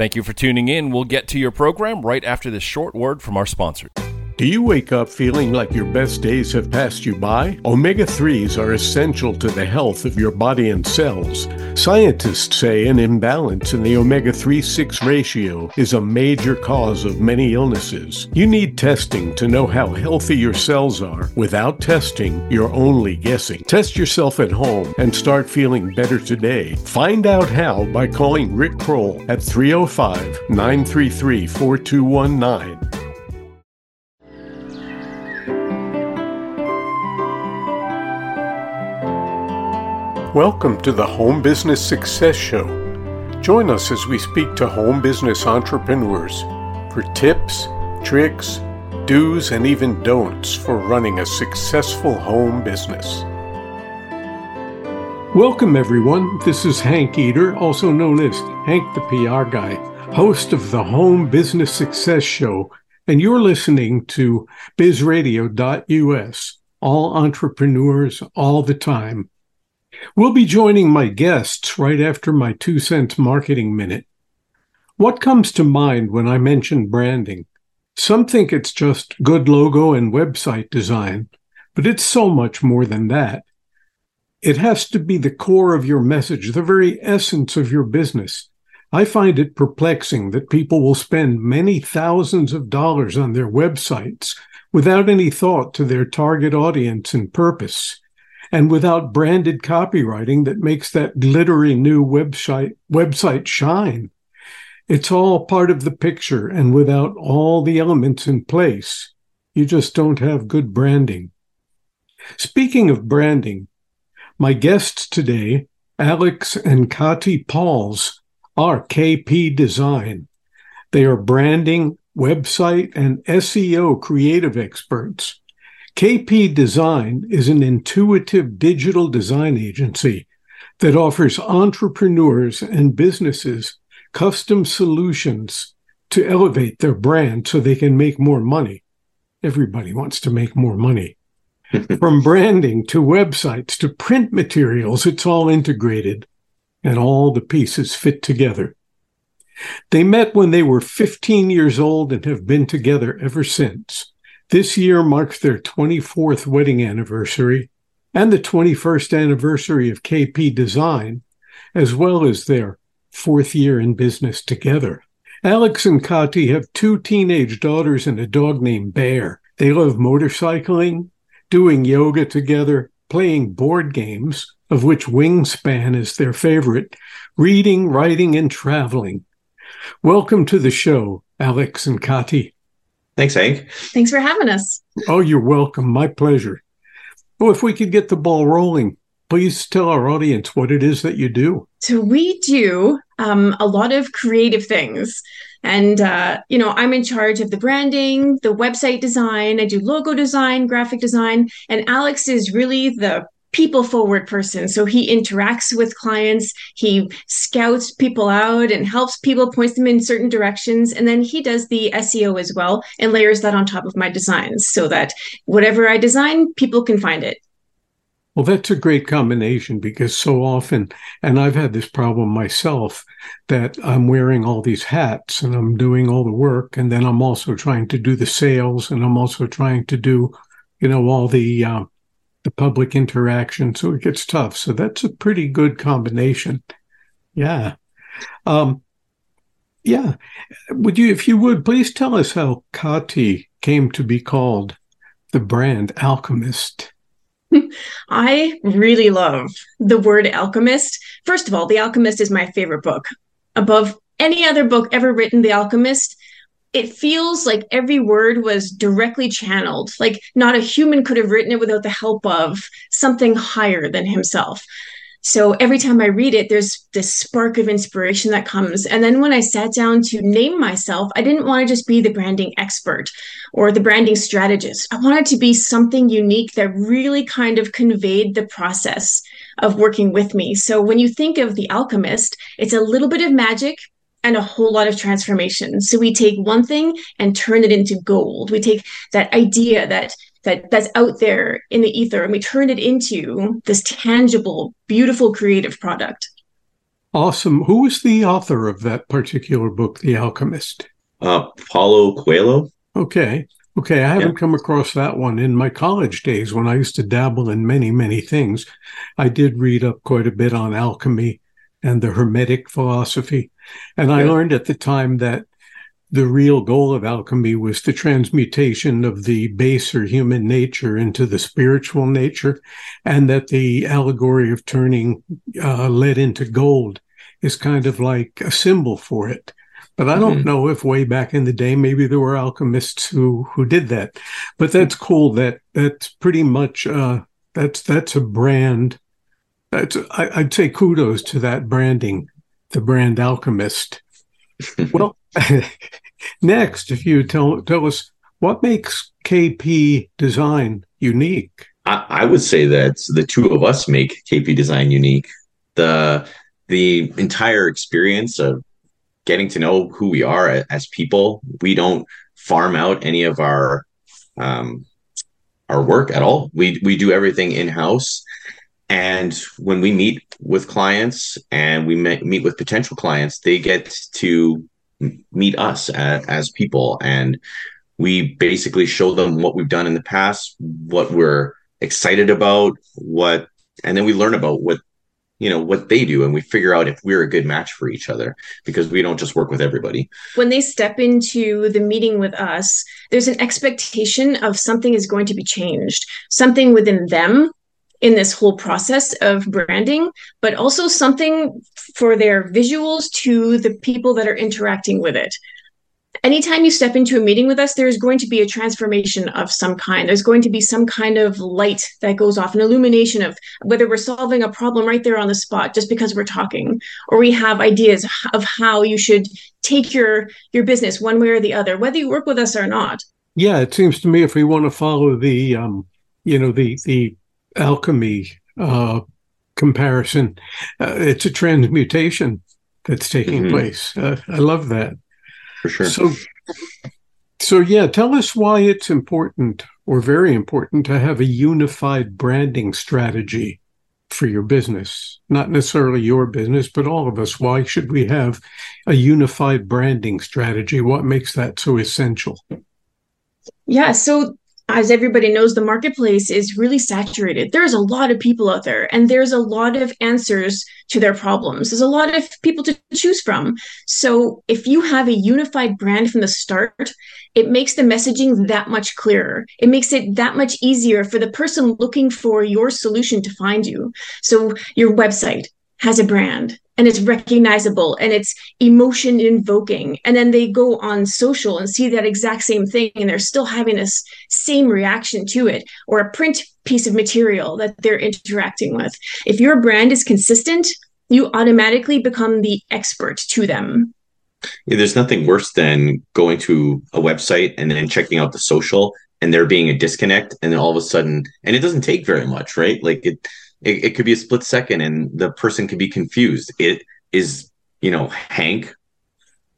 Thank you for tuning in. We'll get to your program right after this short word from our sponsor. Do you wake up feeling like your best days have passed you by? Omega 3s are essential to the health of your body and cells. Scientists say an imbalance in the omega 3 6 ratio is a major cause of many illnesses. You need testing to know how healthy your cells are. Without testing, you're only guessing. Test yourself at home and start feeling better today. Find out how by calling Rick Kroll at 305 933 4219. Welcome to the Home Business Success Show. Join us as we speak to home business entrepreneurs for tips, tricks, do's, and even don'ts for running a successful home business. Welcome, everyone. This is Hank Eater, also known as Hank the PR Guy, host of the Home Business Success Show, and you're listening to bizradio.us, all entrepreneurs all the time. We'll be joining my guests right after my two cents marketing minute. What comes to mind when I mention branding? Some think it's just good logo and website design, but it's so much more than that. It has to be the core of your message, the very essence of your business. I find it perplexing that people will spend many thousands of dollars on their websites without any thought to their target audience and purpose and without branded copywriting that makes that glittery new website website shine. It's all part of the picture, and without all the elements in place, you just don't have good branding. Speaking of branding, my guests today, Alex and Kati Pauls, are KP Design. They are branding, website, and SEO creative experts. KP Design is an intuitive digital design agency that offers entrepreneurs and businesses custom solutions to elevate their brand so they can make more money. Everybody wants to make more money. From branding to websites to print materials, it's all integrated and all the pieces fit together. They met when they were 15 years old and have been together ever since. This year marks their 24th wedding anniversary and the 21st anniversary of KP Design, as well as their fourth year in business together. Alex and Kati have two teenage daughters and a dog named Bear. They love motorcycling, doing yoga together, playing board games, of which Wingspan is their favorite, reading, writing, and traveling. Welcome to the show, Alex and Kati. Thanks, Hank. Thanks for having us. Oh, you're welcome. My pleasure. Well, if we could get the ball rolling, please tell our audience what it is that you do. So, we do um, a lot of creative things. And, uh, you know, I'm in charge of the branding, the website design, I do logo design, graphic design. And Alex is really the people forward person. So he interacts with clients, he scouts people out and helps people, points them in certain directions. And then he does the SEO as well and layers that on top of my designs so that whatever I design, people can find it. Well, that's a great combination because so often, and I've had this problem myself, that I'm wearing all these hats and I'm doing all the work. And then I'm also trying to do the sales and I'm also trying to do, you know, all the, uh, the public interaction. So it gets tough. So that's a pretty good combination. Yeah. Um, yeah. Would you, if you would, please tell us how Kati came to be called the brand Alchemist? I really love the word alchemist. First of all, The Alchemist is my favorite book. Above any other book ever written, The Alchemist it feels like every word was directly channeled. Like not a human could have written it without the help of something higher than himself. So every time i read it there's this spark of inspiration that comes. And then when i sat down to name myself i didn't want to just be the branding expert or the branding strategist. I wanted to be something unique that really kind of conveyed the process of working with me. So when you think of the alchemist it's a little bit of magic and a whole lot of transformation. So we take one thing and turn it into gold. We take that idea that that that's out there in the ether and we turn it into this tangible, beautiful creative product. Awesome. Who was the author of that particular book, The Alchemist? Uh, Paulo Coelho. Okay. Okay. I haven't yeah. come across that one in my college days when I used to dabble in many, many things. I did read up quite a bit on alchemy and the Hermetic philosophy. And I learned at the time that the real goal of alchemy was the transmutation of the baser human nature into the spiritual nature, and that the allegory of turning uh, lead into gold is kind of like a symbol for it. But I don't mm-hmm. know if way back in the day, maybe there were alchemists who who did that. But that's cool. That that's pretty much uh, that's that's a brand. I, I'd say kudos to that branding, the brand alchemist. well, next, if you tell tell us what makes KP Design unique. I, I would say that the two of us make KP Design unique. The the entire experience of getting to know who we are as people. We don't farm out any of our um, our work at all. We we do everything in house. And when we meet with clients and we meet with potential clients, they get to meet us as, people, and we basically show them what we've done in the past, what we're excited about, what, and then we learn about what you know what they do. And we figure out if we're a good match for each other because we don't just work with everybody. When they step into the meeting with us there's an expectation of something is going to be changed something within them in this whole process of branding but also something for their visuals to the people that are interacting with it anytime you step into a meeting with us, there's going to be a transformation of some kind. There's going to be some kind of light that goes off, an illumination of whether we're solving a problem right there on the spot just because we're talking, or we have ideas of how you should take your your business one way or the other, whether you work with us or not. Yeah, it seems to me if we want to follow the um, you know, the the alchemy uh comparison, uh, it's a transmutation that's taking mm-hmm. place. Uh, I love that for sure. So, so yeah, tell us why it's important or very important to have a unified branding strategy for your business. Not necessarily your business, but all of us. Why should we have a unified branding strategy? What makes that so essential? Yeah, so as everybody knows, the marketplace is really saturated. There's a lot of people out there, and there's a lot of answers to their problems. There's a lot of people to choose from. So, if you have a unified brand from the start, it makes the messaging that much clearer. It makes it that much easier for the person looking for your solution to find you. So, your website has a brand, and it's recognizable and it's emotion invoking. And then they go on social and see that exact same thing and they're still having this same reaction to it or a print piece of material that they're interacting with. If your brand is consistent you automatically become the expert to them. Yeah, there's nothing worse than going to a website and then checking out the social and there being a disconnect and then all of a sudden and it doesn't take very much right? Like it it, it could be a split second and the person could be confused. It is you know hank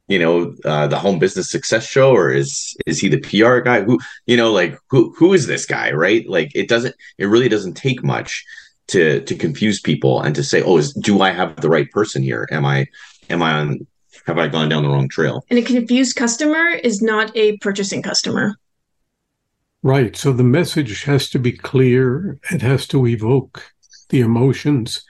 you know uh, the home business success show or is is he the pr guy? Who you know like who who is this guy right? Like it doesn't it really doesn't take much to to confuse people and to say oh is do i have the right person here? Am i am i on have i gone down the wrong trail? And a confused customer is not a purchasing customer. Right. So the message has to be clear. It has to evoke the emotions,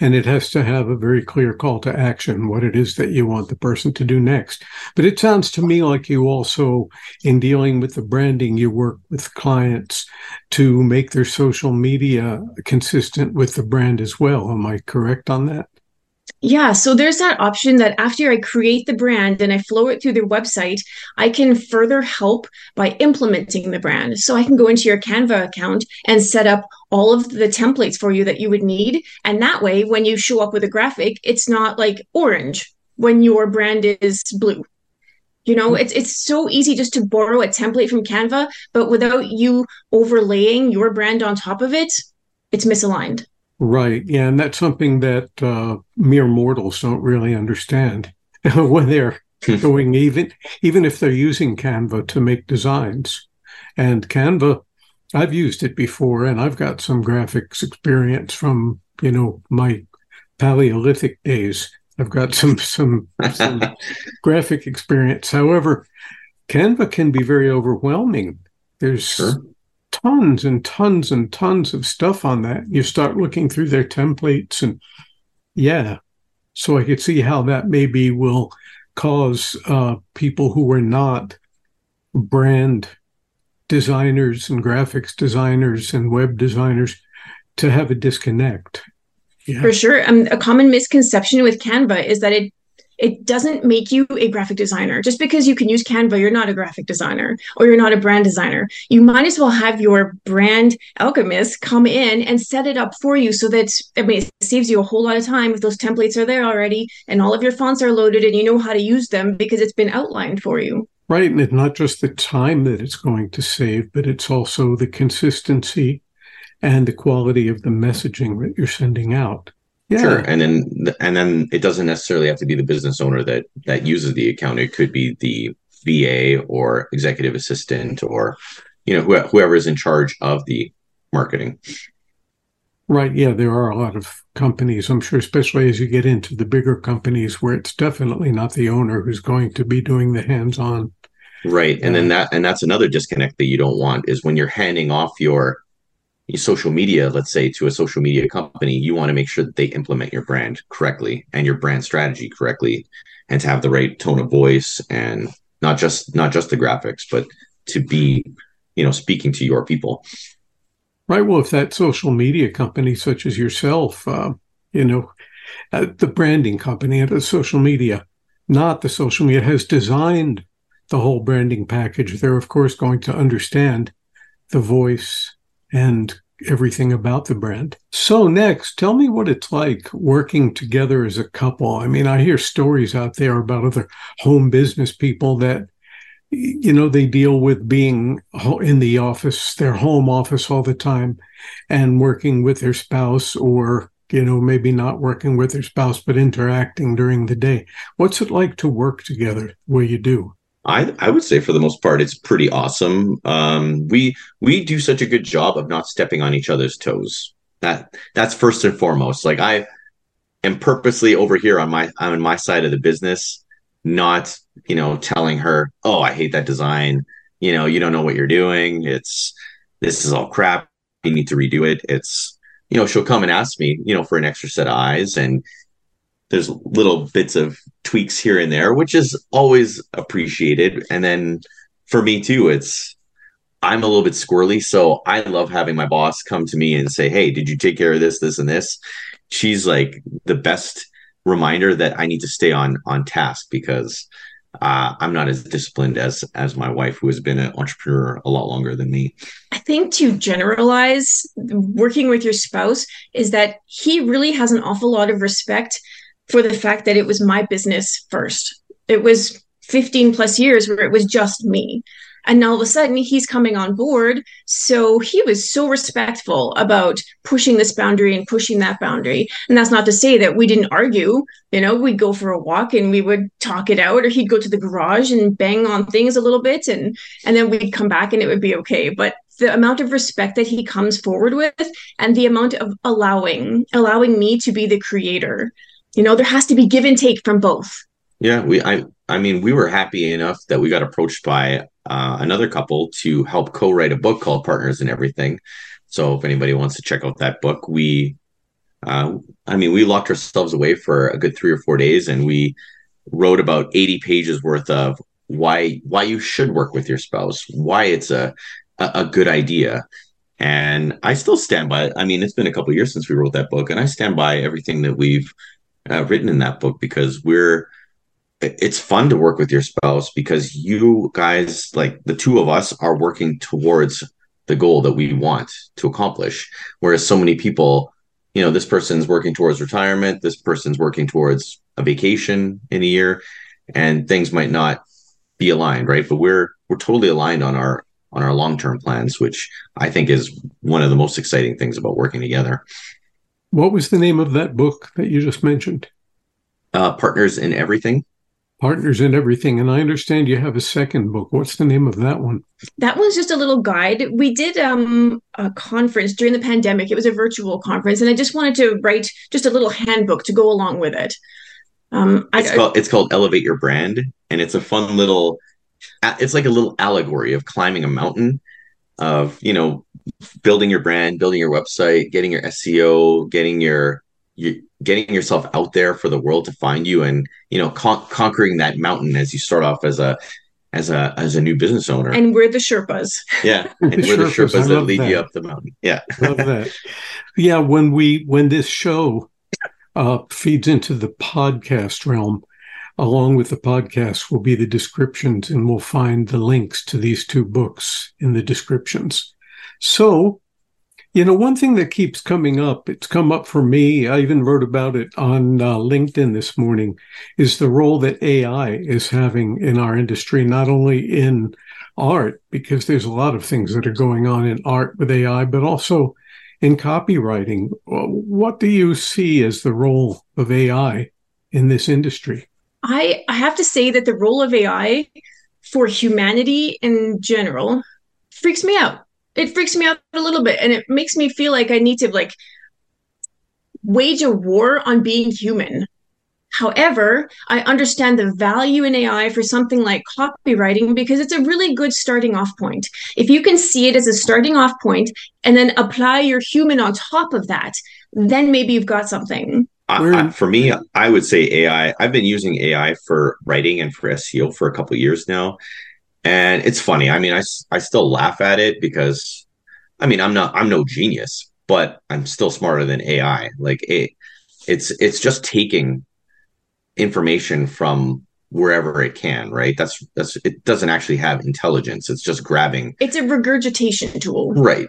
and it has to have a very clear call to action, what it is that you want the person to do next. But it sounds to me like you also, in dealing with the branding, you work with clients to make their social media consistent with the brand as well. Am I correct on that? Yeah, so there's that option that after I create the brand and I flow it through their website, I can further help by implementing the brand. So I can go into your Canva account and set up all of the templates for you that you would need. And that way, when you show up with a graphic, it's not like orange when your brand is blue. You know, it's it's so easy just to borrow a template from Canva, but without you overlaying your brand on top of it, it's misaligned. Right. Yeah. And that's something that uh, mere mortals don't really understand when they're going even, even if they're using Canva to make designs. And Canva, I've used it before and I've got some graphics experience from, you know, my Paleolithic days. I've got some some, some graphic experience. However, Canva can be very overwhelming. There's sure. tons and tons and tons of stuff on that. You start looking through their templates and yeah. So I could see how that maybe will cause uh, people who are not brand designers and graphics designers and web designers to have a disconnect. Yeah. For sure. Um, a common misconception with Canva is that it it doesn't make you a graphic designer. Just because you can use Canva, you're not a graphic designer or you're not a brand designer. You might as well have your brand alchemist come in and set it up for you so that I mean it saves you a whole lot of time if those templates are there already and all of your fonts are loaded and you know how to use them because it's been outlined for you. Right. And it's not just the time that it's going to save, but it's also the consistency and the quality of the messaging that you're sending out. Yeah. Sure. And then and then it doesn't necessarily have to be the business owner that that uses the account. It could be the VA or executive assistant or you know whoever is in charge of the marketing. Right. Yeah, there are a lot of companies, I'm sure, especially as you get into the bigger companies where it's definitely not the owner who's going to be doing the hands on. Right. And then uh, that, and that's another disconnect that you don't want is when you're handing off your, your social media, let's say to a social media company, you want to make sure that they implement your brand correctly and your brand strategy correctly and to have the right tone of voice and not just, not just the graphics, but to be, you know, speaking to your people. Right. Well, if that social media company, such as yourself, uh, you know, uh, the branding company and the social media, not the social media, has designed the whole branding package, they're of course going to understand the voice and everything about the brand. So, next, tell me what it's like working together as a couple. I mean, I hear stories out there about other home business people that you know they deal with being in the office their home office all the time and working with their spouse or you know maybe not working with their spouse but interacting during the day what's it like to work together where you do I, I would say for the most part it's pretty awesome. Um, we we do such a good job of not stepping on each other's toes. That that's first and foremost. Like I am purposely over here on my I'm on my side of the business not you know telling her oh i hate that design. You know you don't know what you're doing. It's this is all crap. You need to redo it. It's you know she'll come and ask me you know for an extra set of eyes and there's little bits of tweaks here and there which is always appreciated. And then for me too it's i'm a little bit squirrely so i love having my boss come to me and say hey did you take care of this this and this? She's like the best reminder that I need to stay on on task because uh, I'm not as disciplined as as my wife, who has been an entrepreneur a lot longer than me. I think to generalize working with your spouse is that he really has an awful lot of respect for the fact that it was my business first. It was 15 plus years where it was just me. And now all of a sudden he's coming on board. So he was so respectful about pushing this boundary and pushing that boundary. And that's not to say that we didn't argue. You know, we'd go for a walk and we would talk it out, or he'd go to the garage and bang on things a little bit and and then we'd come back and it would be okay. But the amount of respect that he comes forward with and the amount of allowing allowing me to be the creator you know there has to be give and take from both yeah we i i mean we were happy enough that we got approached by uh, another couple to help co-write a book called Partners in Everything. So if anybody wants to check out that book, we, uh, I mean, we locked ourselves away for a good three or four days, and we wrote about 80 pages worth of why why you should work with your spouse, why it's a a, good idea. And I still stand by it. I mean, it's been a couple years since we wrote that book, and I stand by everything that we've uh, written in that book because we're it's fun to work with your spouse because you guys like the two of us are working towards the goal that we want to accomplish. Whereas so many people you know this person's working towards retirement this person's working towards a vacation in a year and things might not be aligned right? But we're we're totally aligned on our on our long-term plans which i think is one of the most exciting things about working together. What was the name of that book that you just mentioned? Uh, partners in everything Partners in Everything. And I understand you have a second book. What's the name of that one? That one's just a little guide. We did um, a conference during the pandemic. It was a virtual conference, and I just wanted to write just a little handbook to go along with it. Um, it's, I, called, it's called Elevate Your Brand, and it's a fun little. It's like a little allegory of climbing a mountain, of you know, building your brand, building your website, getting your SEO, getting your you getting yourself out there for the world to find you, and you know, con- conquering that mountain as you start off as a as a as a new business owner. And we're the Sherpas. Yeah, and the we're Sherpas, the Sherpas that lead that. you up the mountain. Yeah, love that. Yeah, when we when this show uh, feeds into the podcast realm. Along with the podcast will be the descriptions, and we'll find the links to these two books in the descriptions. So, you know, one thing that keeps coming up, it's come up for me, I even wrote about it on uh, LinkedIn this morning, is the role that AI is having in our industry, not only in art, because there's a lot of things that are going on in art with AI, but also in copywriting. What do you see as the role of AI in this industry? I, I have to say that the role of AI for humanity in general freaks me out. It freaks me out a little bit and it makes me feel like I need to like wage a war on being human However, I understand the value in AI for something like copywriting because it's a really good starting off point. If you can see it as a starting off point and then apply your human on top of that, then maybe you've got something. I, for me, I would say AI. I've been using AI for writing and for SEO for a couple years now, and it's funny. I mean, I, I still laugh at it because, I mean, I'm not I'm no genius, but I'm still smarter than AI. Like it, it's it's just taking information from wherever it can right? That's that's it doesn't actually have intelligence. It's just grabbing it's a regurgitation tool. Right.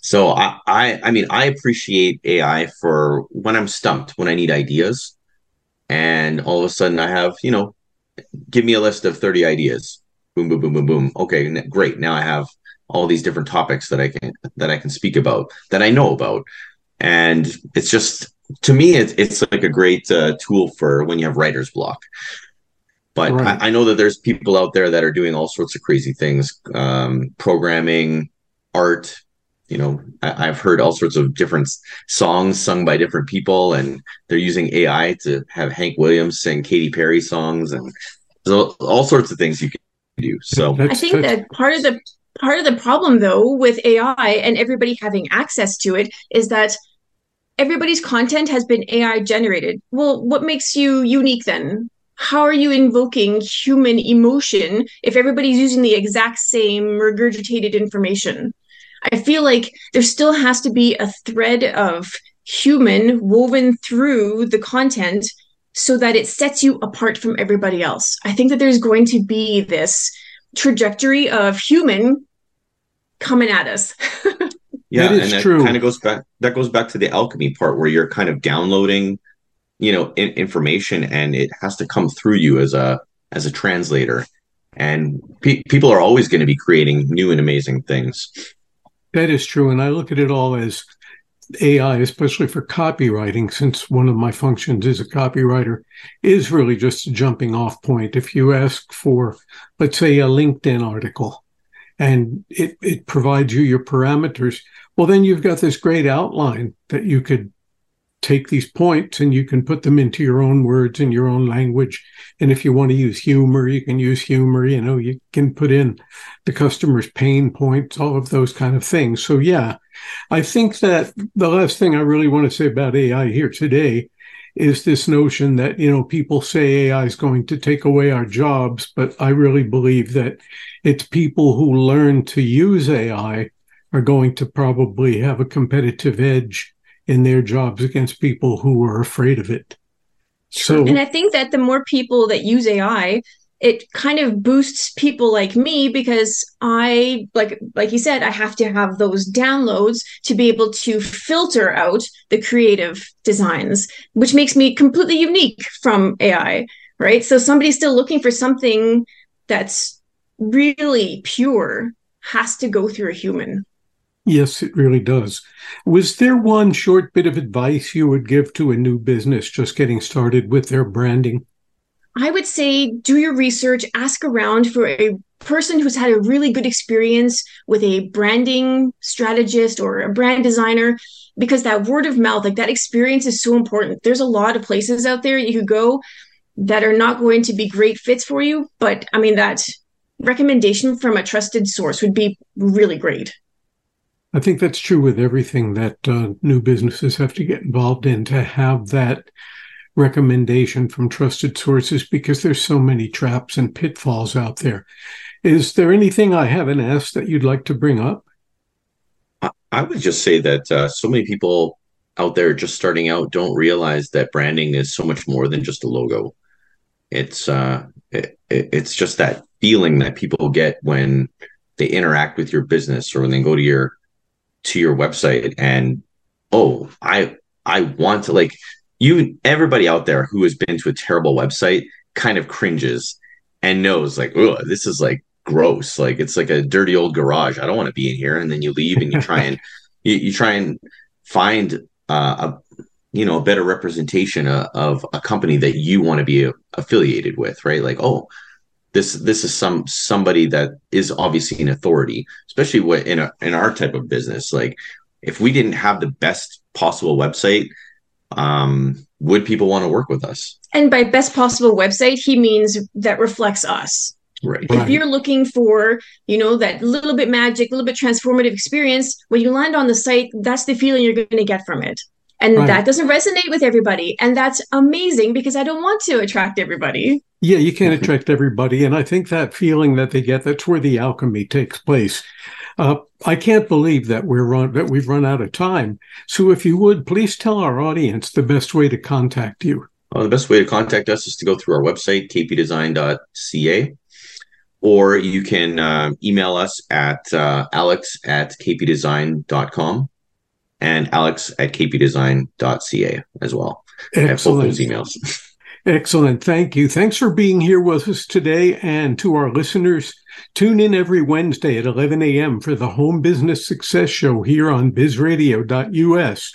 So I, I i mean i appreciate ai for when i'm stumped when i need ideas and all of a sudden i have you know give me a list of 30 ideas boom boom boom boom boom okay great now i have all these different topics that i can that i can speak about that i know about and it's just to me, it's it's like a great uh, tool for when you have writer's block. But right. I, I, know that there's people out there that are doing all sorts of crazy things, um, programming, art. You know, I, I've heard all sorts of different songs sung by different people, and they're using AI to have Hank Williams sing Katy Perry songs, and all, all sorts of things you can do. So I think that part of the part of the problem, though, with AI and everybody having access to it, is that everybody's content has been AI generated. Well, what makes you unique then? How are you invoking human emotion if everybody's using the exact same regurgitated information? I feel like there still has to be a thread of human woven through the content so that it sets you apart from everybody else. I think that there's going to be this trajectory of human coming at us. Yeah, that and that true. kind of goes back. That goes back to the alchemy part where you're kind of downloading, you know, in, information, and it has to come through you as a as a translator. And pe- people are always going to be creating new and amazing things. That is true, and I look at it all as AI, especially for copywriting, since one of my functions is a copywriter, is really just a jumping off point. If you ask for, let's say, a LinkedIn article, and it, it provides you your parameters, well, then you've got this great outline that you could take these points and you can put them into your own words in your own language. And if you want to use humor, you can use humor. You know, you can put in the customer's pain points, all of those kind of things. So, yeah, I think that the last thing I really want to say about AI here today is this notion that, you know, people say AI is going to take away our jobs, but I really believe that it's people who learn to use AI are going to probably have a competitive edge in their jobs against people who are afraid of it. So, and I think that the more people that use AI, it kind of boosts people like me because I like like you said I have to have those downloads to be able to filter out the creative designs which makes me completely unique from AI right so somebody's still looking for something that's really pure has to go through a human Yes, it really does. Was there one short bit of advice you would give to a new business just getting started with their branding? I would say do your research, ask around for a person who's had a really good experience with a branding strategist or a brand designer because that word of mouth, like that experience is so important. There's a lot of places out there you could go that are not going to be great fits for you. But I mean, that recommendation from a trusted source would be really great. I think that's true with everything that uh, new businesses have to get involved in to have that recommendation from trusted sources because there's so many traps and pitfalls out there. Is there anything I haven't asked that you'd like to bring up? I would just say that uh, so many people out there just starting out don't realize that branding is so much more than just a logo. It's uh, it, it's just that feeling that people get when they interact with your business or when they go to your to your website and oh i i want to like you everybody out there who has been to a terrible website kind of cringes and knows like oh this is like gross. Like it's like a dirty old garage. I don't want to be in here. And then you leave and you try and you, you try and find uh, a you know a better representation of, of a company that you want to be affiliated with right? Like oh this this is some somebody that is obviously an authority, especially what in a in our type of business. Like if we didn't have the best possible website, um, would people want to work with us? And by best possible website, he means that reflects us. Right. If you're looking for, you know, that little bit magic, a little bit transformative experience, when you land on the site, that's the feeling you're going to get from it. And right. that doesn't resonate with everybody. And that's amazing because I don't want to attract everybody. Yeah, you can't attract everybody. And I think that feeling that they get, that's where the alchemy takes place. Uh, I can't believe that we're run, that we've run out of time. So if you would, please tell our audience the best way to contact you. Uh, the best way to contact us is to go through our website, kpdesign.ca, or you can uh, email us at uh, alex at kpdesign.com and alex at kpdesign.ca as well. Excellent. those emails. Excellent. Thank you. Thanks for being here with us today. And to our listeners, tune in every Wednesday at 11 a.m. for the Home Business Success Show here on bizradio.us.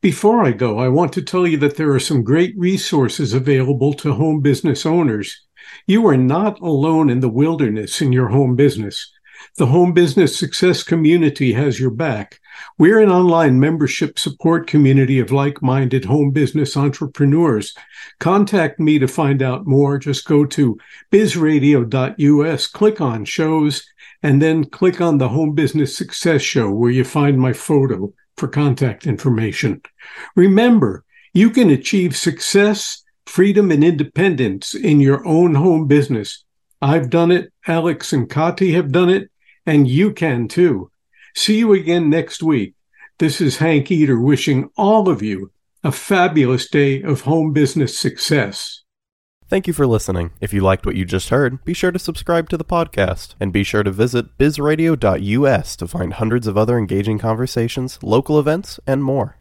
Before I go, I want to tell you that there are some great resources available to home business owners. You are not alone in the wilderness in your home business. The Home Business Success community has your back. We're an online membership support community of like minded home business entrepreneurs. Contact me to find out more. Just go to bizradio.us, click on shows, and then click on the Home Business Success Show where you find my photo for contact information. Remember, you can achieve success, freedom, and independence in your own home business. I've done it. Alex and Kati have done it and you can too. See you again next week. This is Hank Eater wishing all of you a fabulous day of home business success. Thank you for listening. If you liked what you just heard, be sure to subscribe to the podcast and be sure to visit bizradio.us to find hundreds of other engaging conversations, local events, and more.